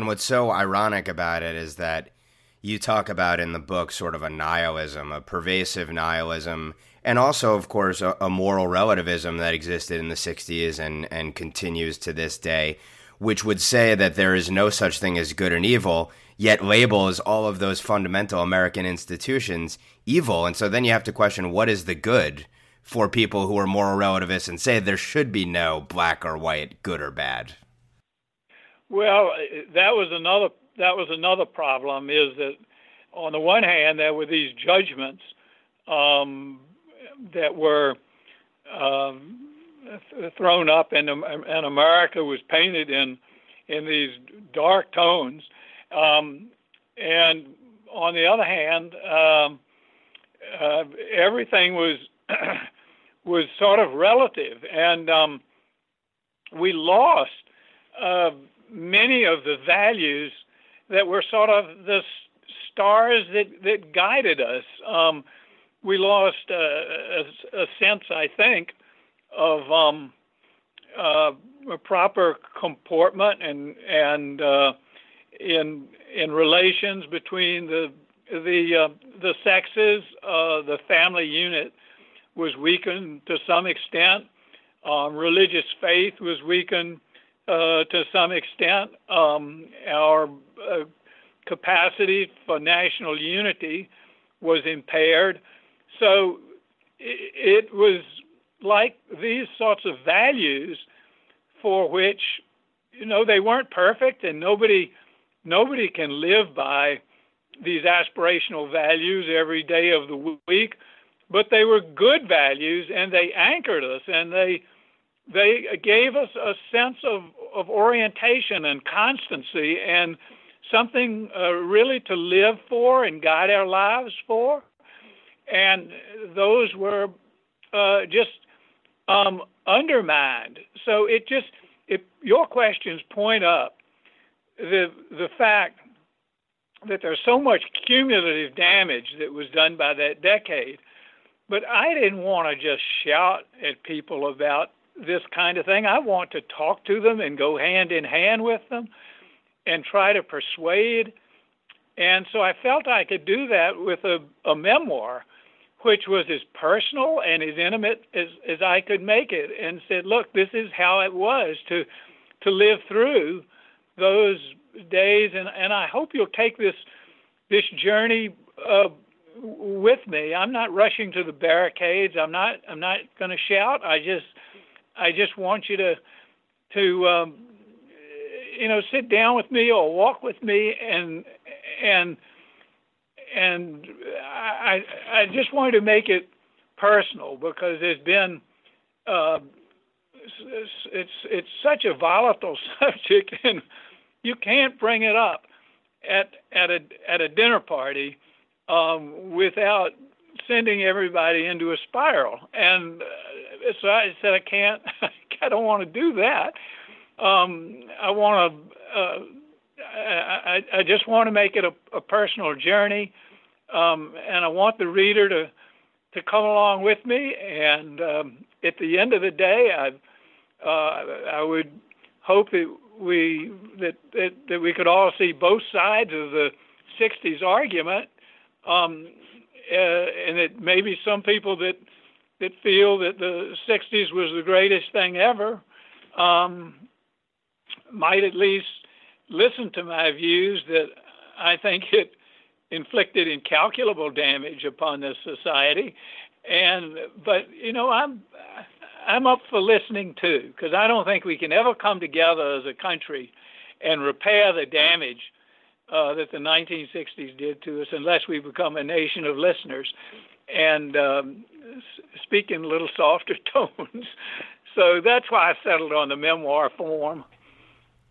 And what's so ironic about it is that you talk about in the book sort of a nihilism, a pervasive nihilism, and also, of course, a, a moral relativism that existed in the 60s and, and continues to this day, which would say that there is no such thing as good and evil, yet labels all of those fundamental American institutions evil. And so then you have to question what is the good for people who are moral relativists and say there should be no black or white, good or bad. Well, that was another that was another problem is that on the one hand there were these judgments um, that were um, thrown up and and America was painted in in these dark tones. Um, and on the other hand um, uh, everything was was sort of relative. And um, we lost uh, many of the values that were sort of the stars that, that guided us. Um, we lost uh, a, a, sense, I think, of um, uh, proper comportment and and uh, in in relations between the the uh, the sexes. Uh, the family unit was weakened to some extent. Um, religious faith was weakened uh, to some extent. Um, our uh, capacity for national unity was impaired. So it, it was like these sorts of values for which, you know, they weren't perfect and nobody nobody can live by these aspirational values every day of the week, but they were good values and they anchored us and they they gave us a sense of, of orientation and constancy and something uh, really to live for and guide our lives for. And those were uh, just um, undermined. So it just, if your questions point up the the fact that there's so much cumulative damage that was done by that decade. But I didn't want to just shout at people about this kind of thing. I want to talk to them and go hand in hand with them and try to persuade. And so I felt I could do that with a, a memoir, which was as personal and as intimate as, as I could make it, and said, look, this is how it was to to live through those days, and, and I hope you'll take this this journey uh, with me. I'm not rushing to the barricades. I'm not I'm not going to shout. I just I just want you to to um, you know sit down with me or walk with me and and and I I just wanted to make it personal because there's been uh, it's, it's it's such a volatile subject and you can't bring it up at at a at a dinner party um, without sending everybody into a spiral. And so I said, I can't, I don't want to do that. Um, I want to, uh, I, I just want to make it a, a personal journey, um, and I want the reader to to come along with me. And um, at the end of the day, I uh, I would hope that we that, that that we could all see both sides of the '60s argument, um, uh, and that maybe some people that that feel that the 60s was the greatest thing ever um, might at least listen to my views that I think it inflicted incalculable damage upon this society. And but you know I'm I'm up for listening too because I don't think we can ever come together as a country and repair the damage uh, that the 1960s did to us unless we become a nation of listeners and um, speak in little softer tones. so that's why I settled on the memoir form.